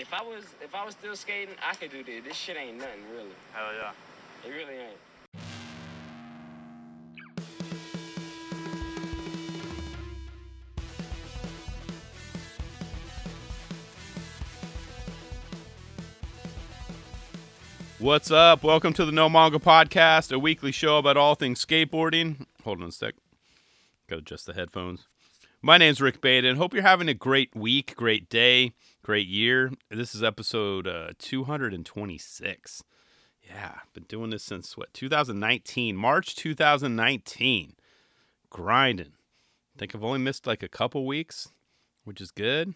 If I was if I was still skating, I could do this. This shit ain't nothing really. Hell yeah. It really ain't. What's up? Welcome to the No Mongo Podcast, a weekly show about all things skateboarding. Hold on a sec. Gotta adjust the headphones. My name's Rick Bata, and hope you're having a great week, great day, great year. This is episode uh, 226. Yeah, been doing this since what 2019, March 2019. Grinding. I Think I've only missed like a couple weeks, which is good.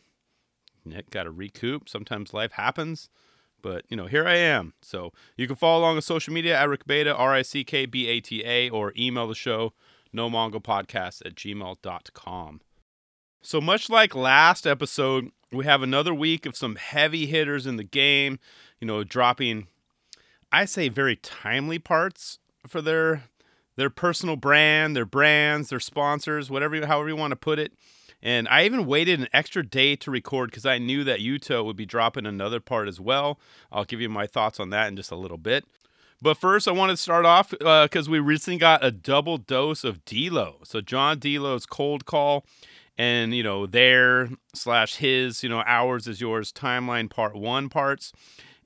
Nick got to recoup. Sometimes life happens. But, you know, here I am. So you can follow along on social media at Rick Bata, R I C K B A T A, or email the show, no podcast at gmail.com. So, much like last episode, we have another week of some heavy hitters in the game, you know, dropping, I say, very timely parts for their their personal brand, their brands, their sponsors, whatever, however you want to put it. And I even waited an extra day to record because I knew that Yuto would be dropping another part as well. I'll give you my thoughts on that in just a little bit. But first, I want to start off because uh, we recently got a double dose of Dilo. So John Dilo's cold call, and you know their slash his, you know ours is yours timeline part one parts,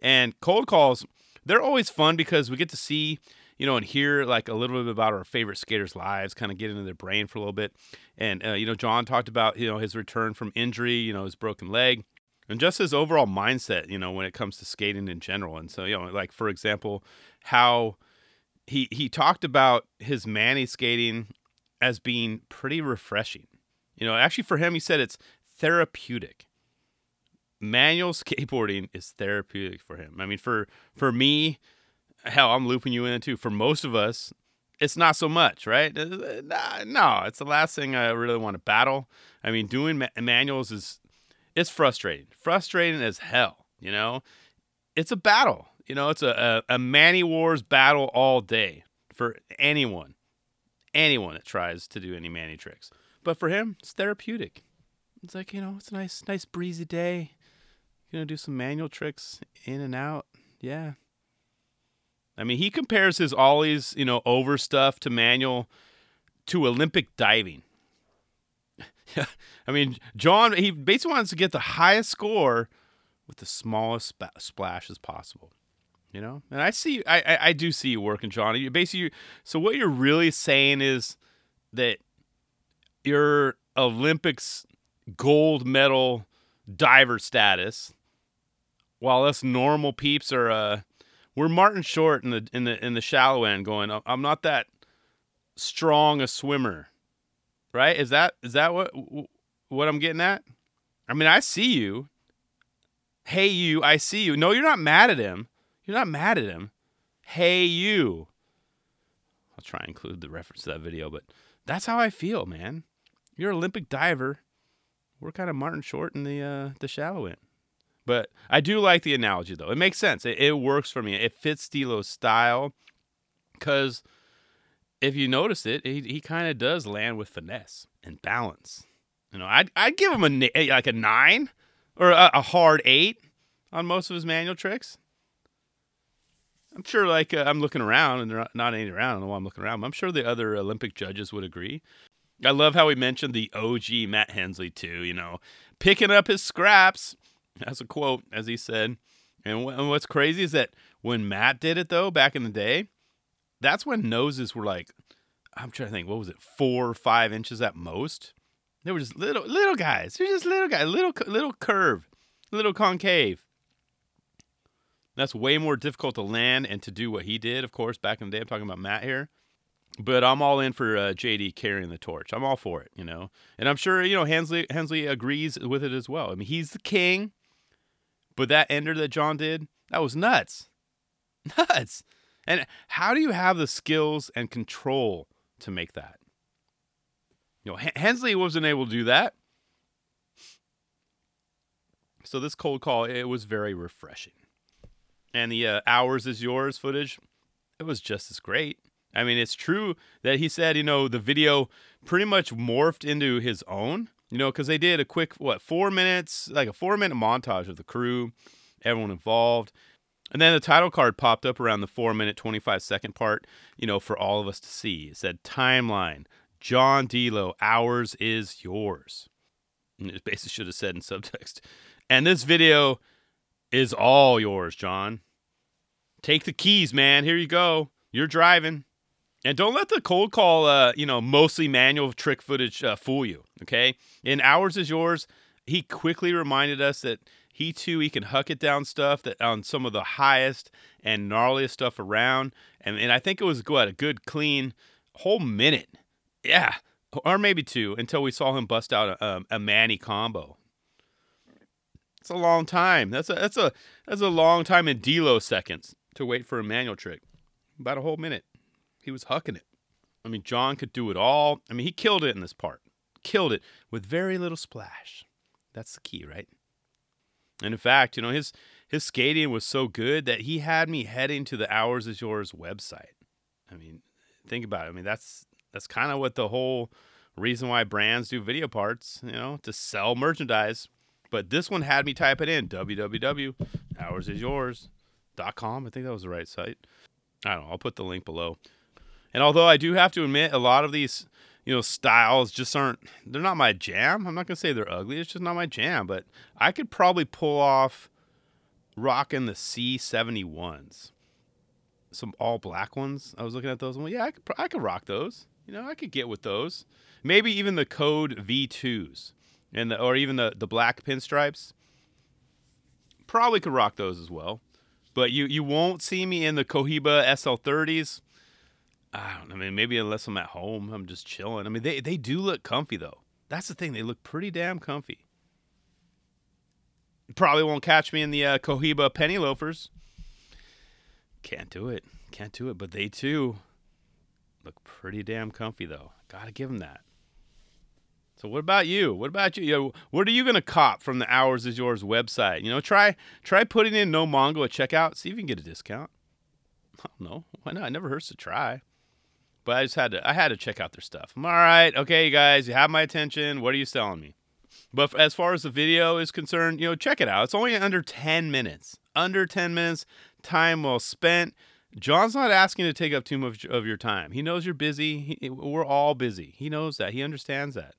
and cold calls. They're always fun because we get to see you know, and hear like a little bit about our favorite skaters' lives, kind of get into their brain for a little bit. And uh, you know, John talked about you know his return from injury, you know, his broken leg, and just his overall mindset, you know, when it comes to skating in general. And so, you know, like for example, how he he talked about his Manny skating as being pretty refreshing. You know, actually for him, he said it's therapeutic. Manual skateboarding is therapeutic for him. I mean, for for me, hell, I'm looping you in too. For most of us, it's not so much, right? Uh, no, it's the last thing I really want to battle. I mean, doing manuals is it's frustrating, frustrating as hell. You know, it's a battle. You know, it's a, a, a Manny Wars battle all day for anyone, anyone that tries to do any Manny tricks. But for him, it's therapeutic. It's like you know, it's a nice, nice breezy day. You know, do some manual tricks in and out. Yeah, I mean, he compares his ollies, you know, over stuff to manual to Olympic diving. I mean, John, he basically wants to get the highest score with the smallest sp- splash as possible. You know, and I see, I, I, I do see you working, John. You basically, so what you're really saying is that your Olympics gold medal diver status, while us normal peeps are, uh, we're Martin Short in the in the in the shallow end, going. I'm not that strong a swimmer, right? Is that is that what what I'm getting at? I mean, I see you. Hey, you, I see you. No, you're not mad at him. You're not mad at him. Hey, you. I'll try and include the reference to that video, but that's how I feel, man. You're an Olympic diver. We're kind of Martin Short in the uh, the shallow end. But I do like the analogy, though. It makes sense. It, it works for me. It fits Dilo's style because if you notice it, he, he kind of does land with finesse and balance. You know, I'd, I'd give him a like a nine or a, a hard eight on most of his manual tricks. I'm sure, like uh, I'm looking around, and they're not, not any around. I don't know why I'm looking around. I'm sure the other Olympic judges would agree. I love how he mentioned the OG Matt Hensley too. You know, picking up his scraps as a quote, as he said. And, what's crazy is that when Matt did it though, back in the day, that's when noses were like, I'm trying to think, what was it, four or five inches at most? They were just little little guys. They're just little guys, little little curve, little concave. That's way more difficult to land and to do what he did, of course, back in the day. I'm talking about Matt here. But I'm all in for uh, JD carrying the torch. I'm all for it, you know. And I'm sure, you know, Hensley Hensley agrees with it as well. I mean, he's the king. But that ender that John did, that was nuts. Nuts. And how do you have the skills and control to make that? You know, Hensley wasn't able to do that. So this cold call, it was very refreshing. And the uh, ours is yours footage, it was just as great. I mean, it's true that he said, you know, the video pretty much morphed into his own. You know, because they did a quick what four minutes, like a four minute montage of the crew, everyone involved, and then the title card popped up around the four minute twenty five second part. You know, for all of us to see. It said timeline. John Dilo, ours is yours. And it basically should have said in subtext. And this video is all yours, John. Take the keys, man. Here you go. You're driving. And don't let the cold call, uh, you know, mostly manual trick footage uh, fool you. Okay. In ours is yours. He quickly reminded us that he too he can huck it down stuff that on some of the highest and gnarliest stuff around. And, and I think it was what a good clean whole minute. Yeah, or maybe two until we saw him bust out a, a Manny combo. It's a long time. That's a that's a that's a long time in Dilo seconds to wait for a manual trick. About a whole minute. He was hucking it. I mean, John could do it all. I mean, he killed it in this part. Killed it with very little splash. That's the key, right? And in fact, you know, his his skating was so good that he had me heading to the Ours Is Yours website. I mean, think about it. I mean, that's that's kind of what the whole reason why brands do video parts, you know, to sell merchandise. But this one had me type it in www.oursisyours.com. I think that was the right site. I don't know. I'll put the link below. And although I do have to admit, a lot of these, you know, styles just aren't, they're not my jam. I'm not going to say they're ugly. It's just not my jam. But I could probably pull off rocking the C71s. Some all black ones. I was looking at those. Well, yeah, I could, I could rock those. You know, I could get with those. Maybe even the code V2s and the, or even the, the black pinstripes. Probably could rock those as well. But you, you won't see me in the Cohiba SL30s. I don't know. I mean, maybe unless I'm at home, I'm just chilling. I mean, they, they do look comfy, though. That's the thing. They look pretty damn comfy. Probably won't catch me in the uh, Cohiba penny loafers. Can't do it. Can't do it. But they too look pretty damn comfy, though. Gotta give them that. So what about you? What about you? you what are you gonna cop from the Ours Is Yours website? You know, try try putting in no Mongo at checkout. See if you can get a discount. I don't know. Why not? It never hurts to try. But I just had to I had to check out their stuff. I'm all right. Okay, you guys, you have my attention. What are you selling me? But as far as the video is concerned, you know, check it out. It's only under 10 minutes. Under 10 minutes, time well spent. John's not asking to take up too much of your time. He knows you're busy. He, we're all busy. He knows that. He understands that.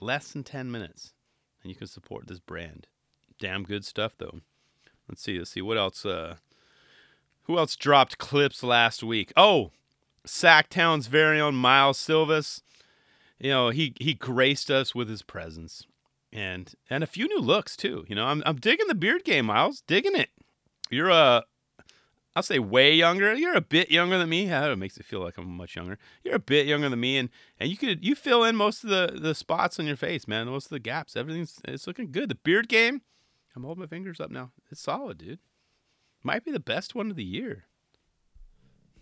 Less than 10 minutes, and you can support this brand. Damn good stuff, though. Let's see. Let's see what else. Uh, who else dropped clips last week? Oh, Sacktown's very own Miles Silvas. You know, he he graced us with his presence, and and a few new looks too. You know, I'm I'm digging the beard game, Miles. Digging it. You're a I'll say way younger. You're a bit younger than me. It makes it feel like I'm much younger. You're a bit younger than me, and and you could you fill in most of the the spots on your face, man. Most of the gaps. Everything's it's looking good. The beard game. I'm holding my fingers up now. It's solid, dude. Might be the best one of the year.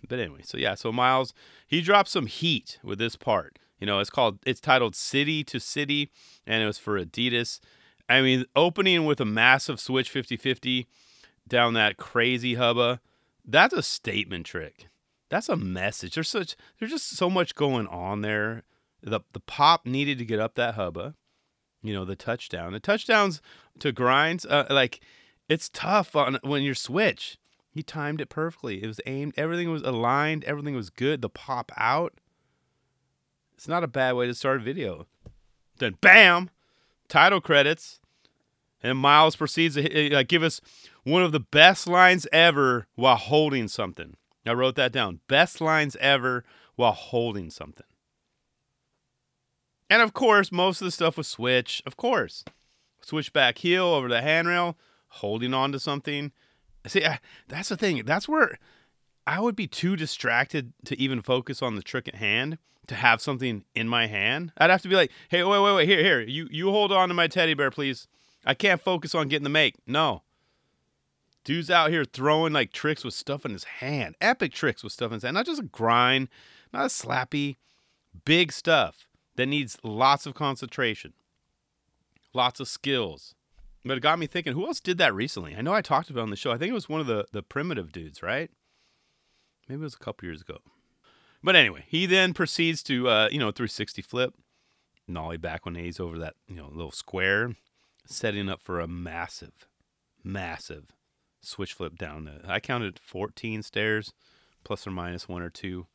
But anyway, so yeah, so Miles he dropped some heat with this part. You know, it's called it's titled City to City, and it was for Adidas. I mean, opening with a massive switch 50-50 down that crazy hubba that's a statement trick. That's a message. There's such there's just so much going on there. The the pop needed to get up that hubba. You know, the touchdown. The touchdowns to grinds uh, like it's tough on when you're switch. He timed it perfectly. It was aimed. Everything was aligned. Everything was good. The pop out. It's not a bad way to start a video. Then bam, title credits, and Miles proceeds to uh, give us one of the best lines ever while holding something. I wrote that down. Best lines ever while holding something. And of course, most of the stuff was switch. Of course. Switch back heel over the handrail, holding on to something. See, that's the thing. That's where I would be too distracted to even focus on the trick at hand to have something in my hand. I'd have to be like, hey, wait, wait, wait, here, here. You you hold on to my teddy bear, please. I can't focus on getting the make. No. Dude's out here throwing like tricks with stuff in his hand. Epic tricks with stuff in his hand. Not just a grind, not a slappy. Big stuff that needs lots of concentration, lots of skills. But it got me thinking, who else did that recently? I know I talked about on the show. I think it was one of the, the primitive dudes, right? Maybe it was a couple years ago. But anyway, he then proceeds to, uh, you know, 360 flip. nollie back when he's over that you know little square, setting up for a massive, massive switch flip down the. I counted 14 stairs, plus or minus one or two.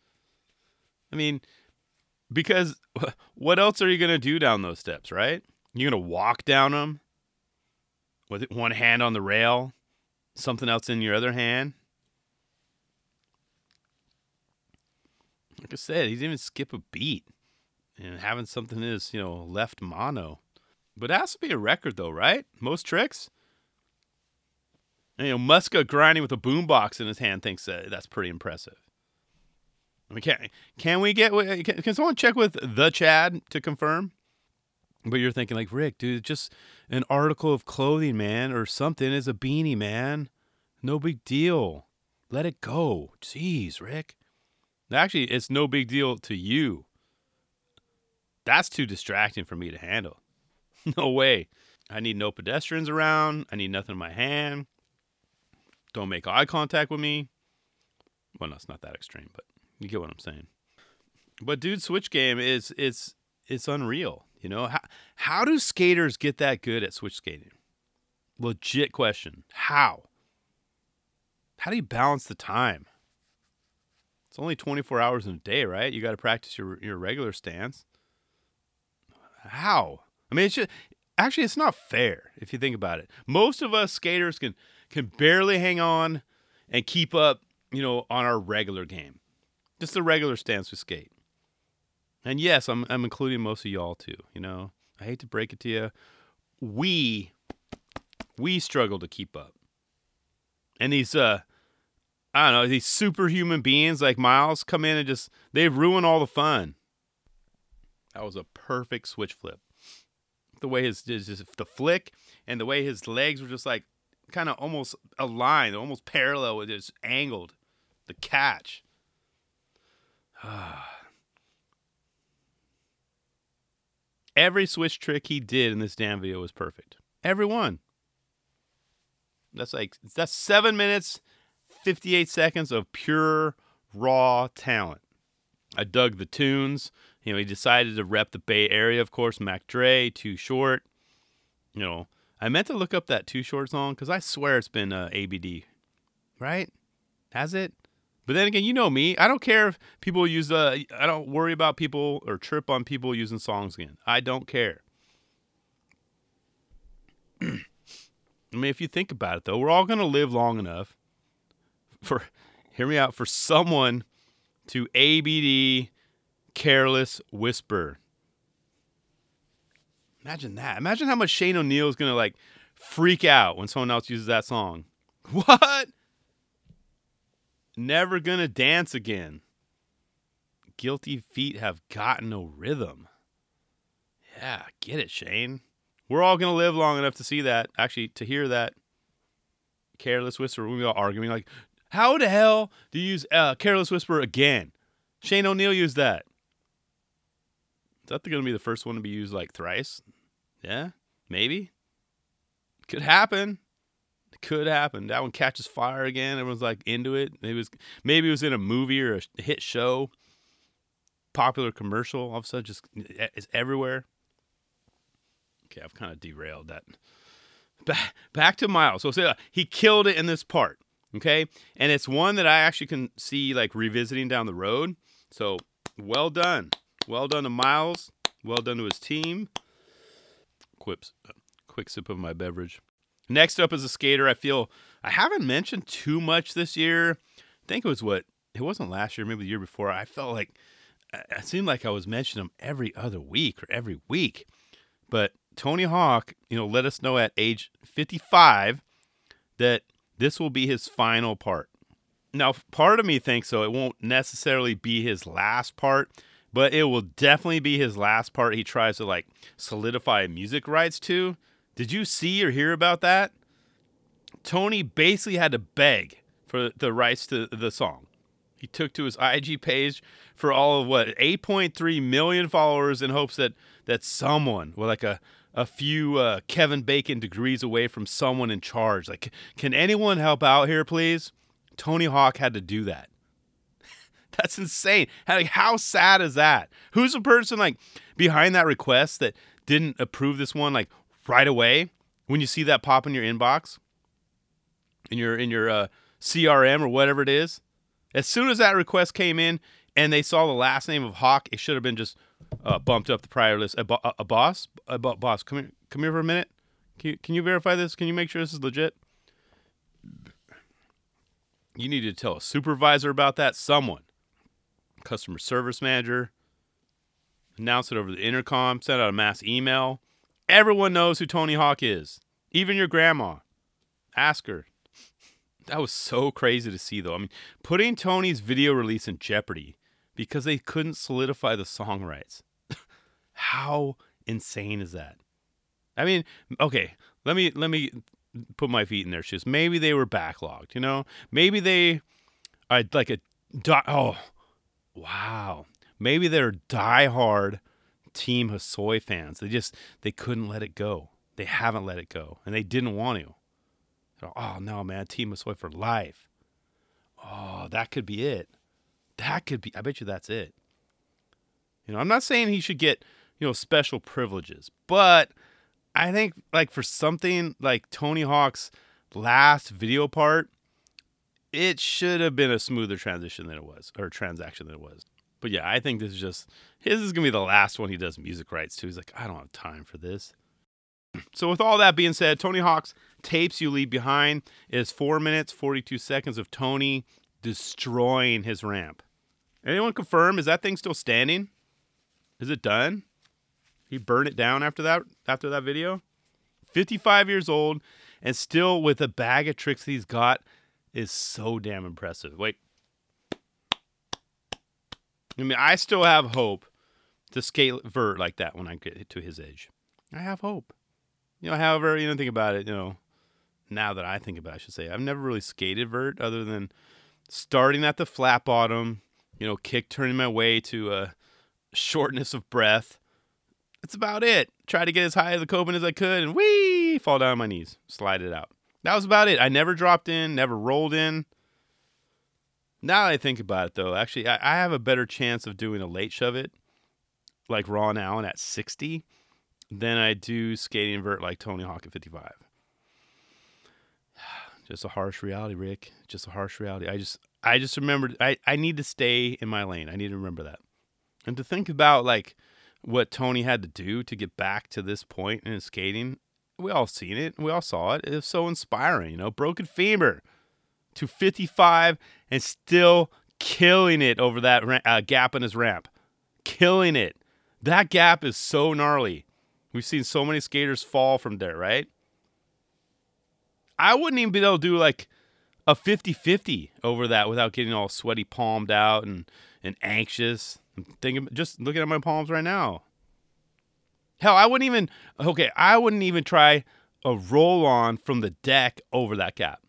I mean, because what else are you gonna do down those steps, right? You're gonna walk down them with one hand on the rail, something else in your other hand. Like I said, he didn't even skip a beat and having something in his, you know, left mono. But it has to be a record though, right? Most tricks. And, you know, Muska grinding with a boombox in his hand thinks that that's pretty impressive. I mean, can can we get can, can someone check with the Chad to confirm? But you're thinking like Rick, dude, just an article of clothing, man, or something is a beanie, man. No big deal. Let it go. Jeez, Rick. Actually, it's no big deal to you. That's too distracting for me to handle. no way. I need no pedestrians around. I need nothing in my hand. Don't make eye contact with me. Well, no, it's not that extreme, but you get what I'm saying. But dude, Switch game is it's it's unreal. You know how how do skaters get that good at switch skating? Legit question. How? How do you balance the time? It's only 24 hours in a day, right? You got to practice your your regular stance. How? I mean, it's just actually it's not fair if you think about it. Most of us skaters can can barely hang on and keep up, you know, on our regular game. Just the regular stance we skate. And yes, I'm I'm including most of y'all too, you know. I hate to break it to you. We we struggle to keep up. And these uh I don't know, these superhuman beings like Miles come in and just they've ruined all the fun. That was a perfect switch flip. The way his, his the flick and the way his legs were just like kind of almost aligned, almost parallel with his angled. The catch. Every switch trick he did in this damn video was perfect. Every one. That's like that's seven minutes, fifty-eight seconds of pure raw talent. I dug the tunes. You know, he decided to rep the Bay Area, of course. Mac Dre, Too Short. You know, I meant to look up that Too Short song because I swear it's been uh, ABD, right? Has it? But then again, you know me. I don't care if people use. Uh, I don't worry about people or trip on people using songs again. I don't care. I mean, if you think about it, though, we're all gonna live long enough for, hear me out, for someone to ABD careless whisper. Imagine that. Imagine how much Shane O'Neill is gonna like freak out when someone else uses that song. What? Never gonna dance again. Guilty feet have got no rhythm. Yeah, get it, Shane. We're all gonna live long enough to see that. Actually, to hear that careless whisper. We're all arguing like, how the hell do you use uh, careless whisper again? Shane O'Neill used that. Is that going to be the first one to be used like thrice? Yeah, maybe. Could happen. Could happen. That one catches fire again. Everyone's like into it. It was maybe it was in a movie or a hit show, popular commercial. All of a sudden, just it's everywhere. Okay, I've kind of derailed that. Back back to Miles. So, so uh, he killed it in this part. Okay, and it's one that I actually can see like revisiting down the road. So well done. Well done to Miles. Well done to his team. Quips. Uh, quick sip of my beverage. Next up is a skater I feel I haven't mentioned too much this year. I think it was what it wasn't last year, maybe the year before. I felt like it seemed like I was mentioning him every other week or every week. But Tony Hawk, you know, let us know at age 55 that this will be his final part. Now, part of me thinks so. It won't necessarily be his last part, but it will definitely be his last part he tries to like solidify music rights to. Did you see or hear about that? Tony basically had to beg for the rights to the song. He took to his IG page for all of what 8.3 million followers in hopes that that someone well, like a a few uh, Kevin Bacon degrees away from someone in charge. Like, can anyone help out here, please? Tony Hawk had to do that. That's insane. How, like, how sad is that? Who's the person like behind that request that didn't approve this one like right away when you see that pop in your inbox, in your in your uh, CRM or whatever it is? As soon as that request came in and they saw the last name of Hawk, it should have been just uh, bumped up the prior list. A, bo- a boss, a bo- boss, come here, come here for a minute. Can you, can you verify this? Can you make sure this is legit? You need to tell a supervisor about that. Someone, customer service manager, announce it over the intercom, send out a mass email. Everyone knows who Tony Hawk is, even your grandma. Ask her. That was so crazy to see, though. I mean, putting Tony's video release in jeopardy because they couldn't solidify the song rights. How insane is that? I mean, okay, let me let me put my feet in their shoes. Maybe they were backlogged, you know? Maybe they I like a oh wow. Maybe they're diehard Team Hosoi fans. They just they couldn't let it go. They haven't let it go, and they didn't want to. Oh no, man, Team Hosoi for life. Oh, that could be it. That could be. I bet you that's it. You know, I'm not saying he should get you know special privileges, but I think like for something like Tony Hawk's last video part, it should have been a smoother transition than it was, or transaction than it was. But yeah, I think this is just his is gonna be the last one he does music rights to. He's like, I don't have time for this. So with all that being said, Tony Hawk's tapes you leave behind is four minutes, forty-two seconds of Tony destroying his ramp. Anyone confirm? Is that thing still standing? Is it done? He burned it down after that after that video. 55 years old and still with a bag of tricks he's got is so damn impressive. Wait. I mean, I still have hope to skate vert like that when I get to his age. I have hope. You know, however, you know, think about it, you know, now that I think about it, I should say, I've never really skated vert other than starting at the flat bottom, you know, kick turning my way to a shortness of breath. That's about it. Try to get as high as the coping as I could and wee fall down on my knees, slide it out. That was about it. I never dropped in, never rolled in. Now that I think about it, though, actually, I, I have a better chance of doing a late shove it like Ron Allen at 60 than I do skating vert like Tony Hawk at 55. Just a harsh reality, Rick. Just a harsh reality. I just I just remembered I, I need to stay in my lane. I need to remember that. And to think about like what Tony had to do to get back to this point in his skating, we all seen it. We all saw it. It was so inspiring, you know, broken femur to 55 and still killing it over that uh, gap in his ramp. Killing it. That gap is so gnarly. We've seen so many skaters fall from there, right? I wouldn't even be able to do like a 50-50 over that without getting all sweaty palmed out and, and anxious. I'm thinking just looking at my palms right now. Hell, I wouldn't even okay, I wouldn't even try a roll on from the deck over that gap.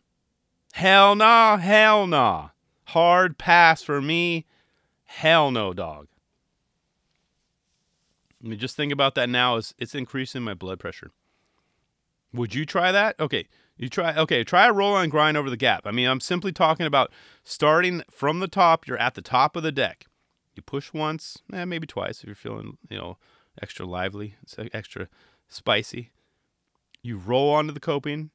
Hell nah, hell nah. Hard pass for me. Hell no, dog. I mean, just think about that now. It's, it's increasing my blood pressure. Would you try that? Okay, you try. Okay, try a roll on grind over the gap. I mean, I'm simply talking about starting from the top. You're at the top of the deck. You push once, eh, maybe twice if you're feeling, you know, extra lively, extra spicy. You roll onto the coping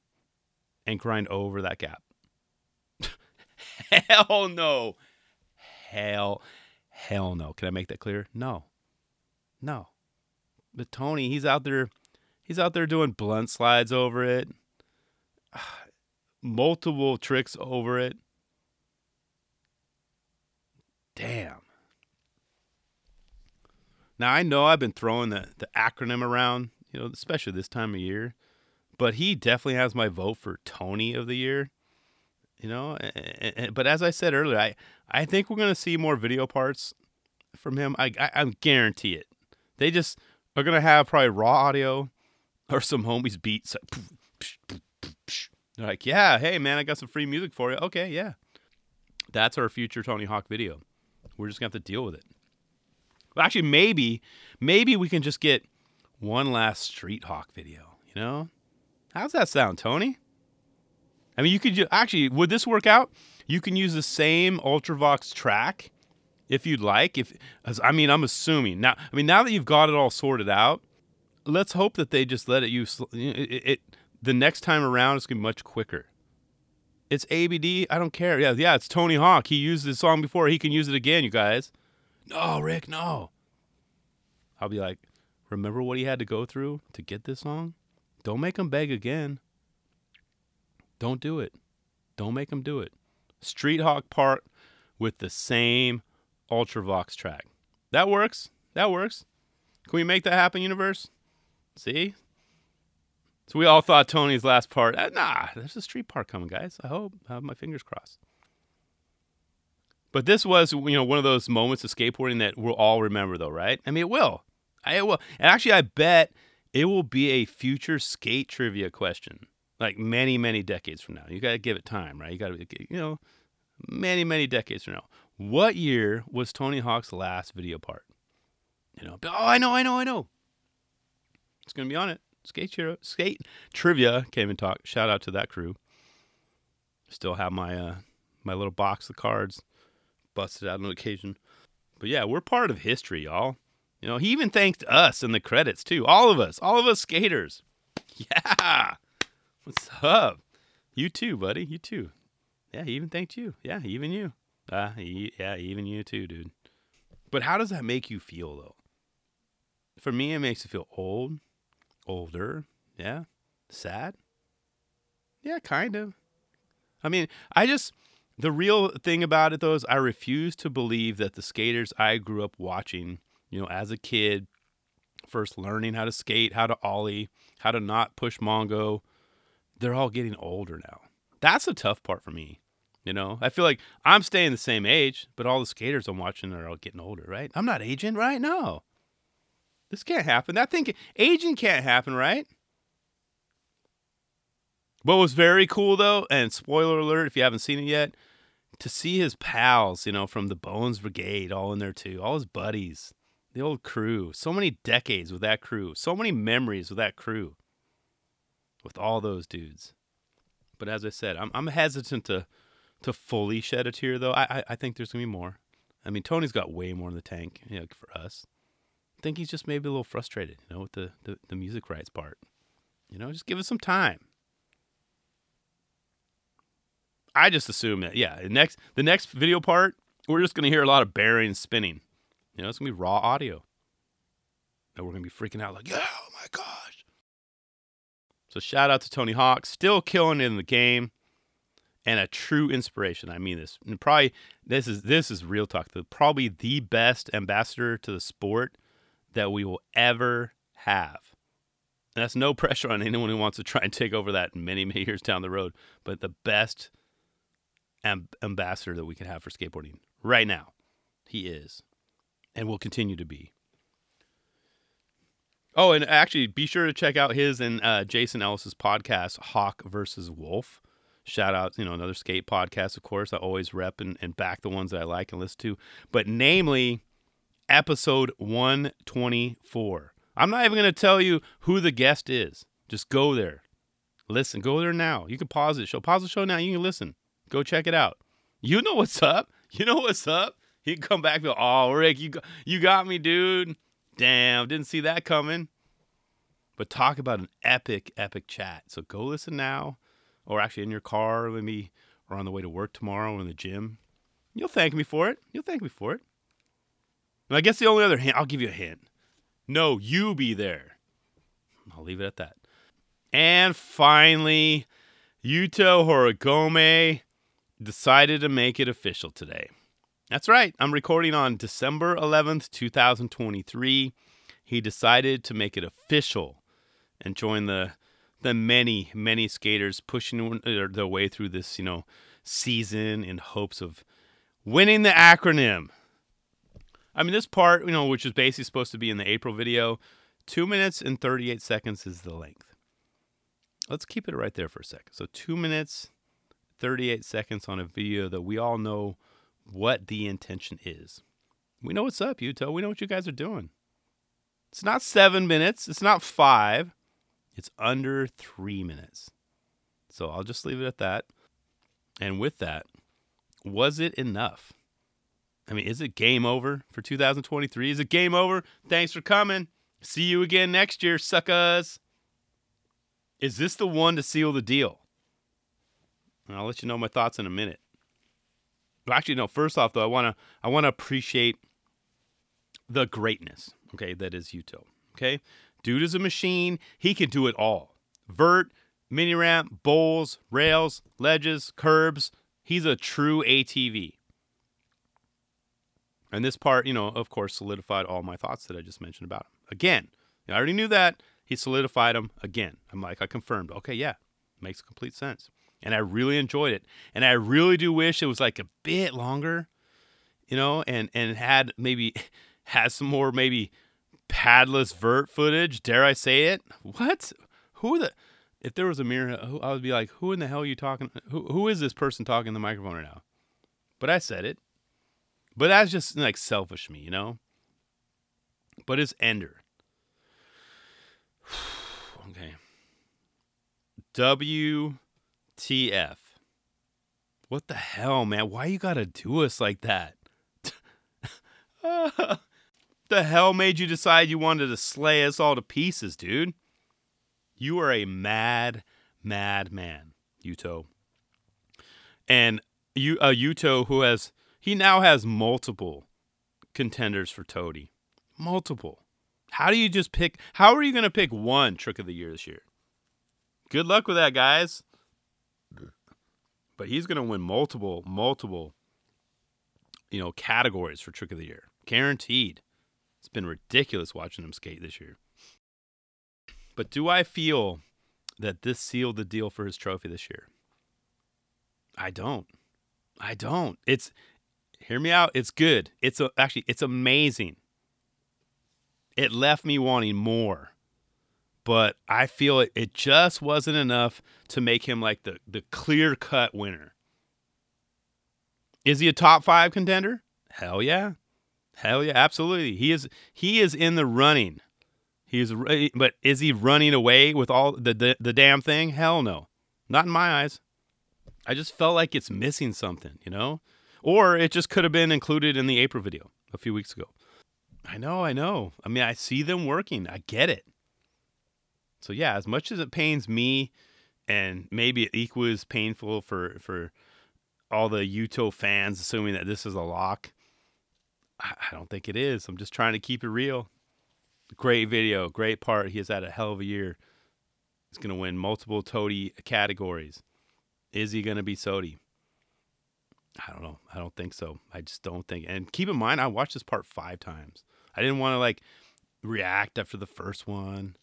and grind over that gap. hell no. Hell, hell no. Can I make that clear? No. No. But Tony, he's out there he's out there doing blunt slides over it. Multiple tricks over it. Damn. Now I know I've been throwing the, the acronym around, you know, especially this time of year, but he definitely has my vote for Tony of the year. You know, but as I said earlier, I, I think we're gonna see more video parts from him. I, I I guarantee it. They just are gonna have probably raw audio or some homies beats. They're like, yeah, hey man, I got some free music for you. Okay, yeah, that's our future Tony Hawk video. We're just gonna have to deal with it. Well, actually, maybe, maybe we can just get one last Street Hawk video. You know, how's that sound, Tony? I mean, you could ju- actually would this work out? You can use the same Ultravox track if you'd like. If I mean, I'm assuming now. I mean, now that you've got it all sorted out, let's hope that they just let it use it. it, it the next time around, it's gonna be much quicker. It's ABD. I don't care. Yeah, yeah. It's Tony Hawk. He used this song before. He can use it again. You guys. No, Rick. No. I'll be like, remember what he had to go through to get this song? Don't make him beg again. Don't do it. Don't make them do it. Street Hawk part with the same Ultravox track. That works. That works. Can we make that happen, universe? See? So we all thought Tony's last part. Uh, nah, there's a street part coming, guys. I hope. I have my fingers crossed. But this was, you know, one of those moments of skateboarding that we'll all remember, though, right? I mean, it will. I, it will. And actually, I bet it will be a future skate trivia question, like many, many decades from now. You got to give it time, right? You got to, you know, many, many decades from now. What year was Tony Hawk's last video part? You know, oh, I know, I know, I know. It's gonna be on it. Skate Hero, Skate Trivia came and talked. Shout out to that crew. Still have my uh, my little box of cards busted out on occasion. But yeah, we're part of history, y'all. You know, he even thanked us in the credits too. All of us, all of us skaters. Yeah. What's up? You too, buddy. You too. Yeah, he even thanked you. Yeah, even you. Uh, he, yeah, even you too, dude. But how does that make you feel though? For me, it makes me feel old, older. Yeah, sad. Yeah, kind of. I mean, I just the real thing about it though is I refuse to believe that the skaters I grew up watching, you know, as a kid, first learning how to skate, how to ollie, how to not push Mongo, they're all getting older now. That's the tough part for me. You know, I feel like I'm staying the same age, but all the skaters I'm watching are all getting older, right? I'm not aging, right? No. This can't happen. That thing, aging can't happen, right? What was very cool though, and spoiler alert if you haven't seen it yet, to see his pals, you know, from the Bones Brigade all in there too, all his buddies, the old crew. So many decades with that crew, so many memories with that crew, with all those dudes. But as I said, I'm I'm hesitant to to fully shed a tear though. I I, I think there's gonna be more. I mean, Tony's got way more in the tank, you know, for us. I think he's just maybe a little frustrated, you know, with the, the, the music rights part. You know, just give us some time. I just assume that, yeah, the next the next video part, we're just gonna hear a lot of bearings spinning. You know, it's gonna be raw audio. And we're gonna be freaking out like, yeah, oh my gosh. So shout out to Tony Hawk, still killing it in the game, and a true inspiration. I mean this. And probably this is this is real talk. The probably the best ambassador to the sport that we will ever have. And that's no pressure on anyone who wants to try and take over that many, many years down the road. But the best amb- ambassador that we can have for skateboarding right now, he is, and will continue to be. Oh, and actually, be sure to check out his and uh, Jason Ellis's podcast, Hawk versus Wolf. Shout out, you know, another skate podcast, of course. I always rep and, and back the ones that I like and listen to. But namely, episode 124. I'm not even going to tell you who the guest is. Just go there. Listen, go there now. You can pause the show. Pause the show now. You can listen. Go check it out. You know what's up. You know what's up. You can come back and go, oh, Rick, you you got me, dude. Damn, didn't see that coming. But talk about an epic, epic chat. So go listen now, or actually in your car, maybe, or on the way to work tomorrow or in the gym. You'll thank me for it. You'll thank me for it. And I guess the only other hint, I'll give you a hint. No, you be there. I'll leave it at that. And finally, Yuto Horigome decided to make it official today. That's right. I'm recording on December 11th, 2023. He decided to make it official and join the the many, many skaters pushing uh, their way through this, you know, season in hopes of winning the acronym. I mean, this part, you know, which is basically supposed to be in the April video, two minutes and 38 seconds is the length. Let's keep it right there for a second. So, two minutes, 38 seconds on a video that we all know what the intention is. We know what's up, Yuto. We know what you guys are doing. It's not seven minutes, it's not five, it's under three minutes. So, I'll just leave it at that. And with that, was it enough? I mean, is it game over for 2023? Is it game over? Thanks for coming. See you again next year, suckers. Is this the one to seal the deal? And I'll let you know my thoughts in a minute. Actually, no. First off, though, I wanna I wanna appreciate the greatness. Okay, that is Yuto. Okay, dude is a machine. He can do it all. Vert, mini ramp, bowls, rails, ledges, curbs. He's a true ATV. And this part, you know, of course, solidified all my thoughts that I just mentioned about him. Again, I already knew that. He solidified them again. I'm like, I confirmed. Okay, yeah, makes complete sense. And I really enjoyed it. And I really do wish it was like a bit longer, you know, and and had maybe has some more maybe padless vert footage. Dare I say it? What? Who the? If there was a mirror, I would be like, who in the hell are you talking? Who who is this person talking in the microphone right now? But I said it. But that's just like selfish me, you know. But it's Ender. okay. WTF. What the hell, man? Why you gotta do us like that? the hell made you decide you wanted to slay us all to pieces, dude? You are a mad, mad man, Yuto. And you, a Yuto who has he now has multiple contenders for Toady. Multiple. How do you just pick? How are you going to pick one trick of the year this year? Good luck with that, guys. But he's going to win multiple, multiple, you know, categories for trick of the year. Guaranteed. It's been ridiculous watching him skate this year. But do I feel that this sealed the deal for his trophy this year? I don't. I don't. It's hear me out. It's good. It's a, actually it's amazing. It left me wanting more. But I feel it, it just wasn't enough to make him like the, the clear cut winner. Is he a top five contender? Hell yeah. Hell yeah, absolutely. He is he is in the running. He's eh, but is he running away with all the, the the damn thing? Hell no. Not in my eyes. I just felt like it's missing something, you know? Or it just could have been included in the April video a few weeks ago. I know, I know. I mean, I see them working. I get it. So yeah, as much as it pains me, and maybe it equally as painful for for all the Yuto fans, assuming that this is a lock. I, I don't think it is. I'm just trying to keep it real. Great video, great part. He has had a hell of a year. He's gonna win multiple Toady categories. Is he gonna be SOTY? I don't know. I don't think so. I just don't think. And keep in mind, I watched this part five times. I didn't want to like react after the first one,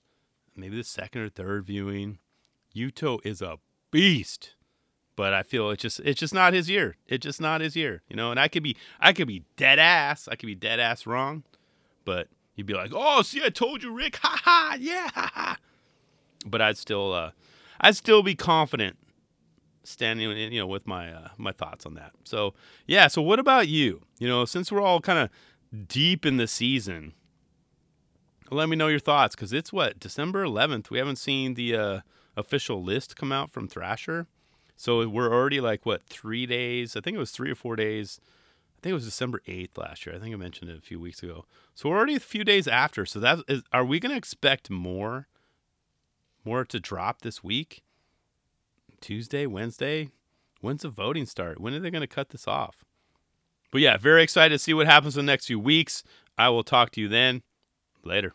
maybe the second or third viewing. Yuto is a beast, but I feel it's just it's just not his year. It's just not his year, you know. And I could be I could be dead ass. I could be dead ass wrong, but you'd be like, oh, see, I told you, Rick. Ha ha, yeah. Ha, ha. But I'd still uh, I'd still be confident standing you know with my uh, my thoughts on that. So yeah. So what about you? You know, since we're all kind of deep in the season, let me know your thoughts because it's what December 11th. We haven't seen the uh, official list come out from Thrasher, so we're already like what three days? I think it was three or four days. I think it was December 8th last year. I think I mentioned it a few weeks ago. So we're already a few days after. So that is, are we going to expect more, more to drop this week? Tuesday, Wednesday? When's the voting start? When are they going to cut this off? But yeah, very excited to see what happens in the next few weeks. I will talk to you then. Later.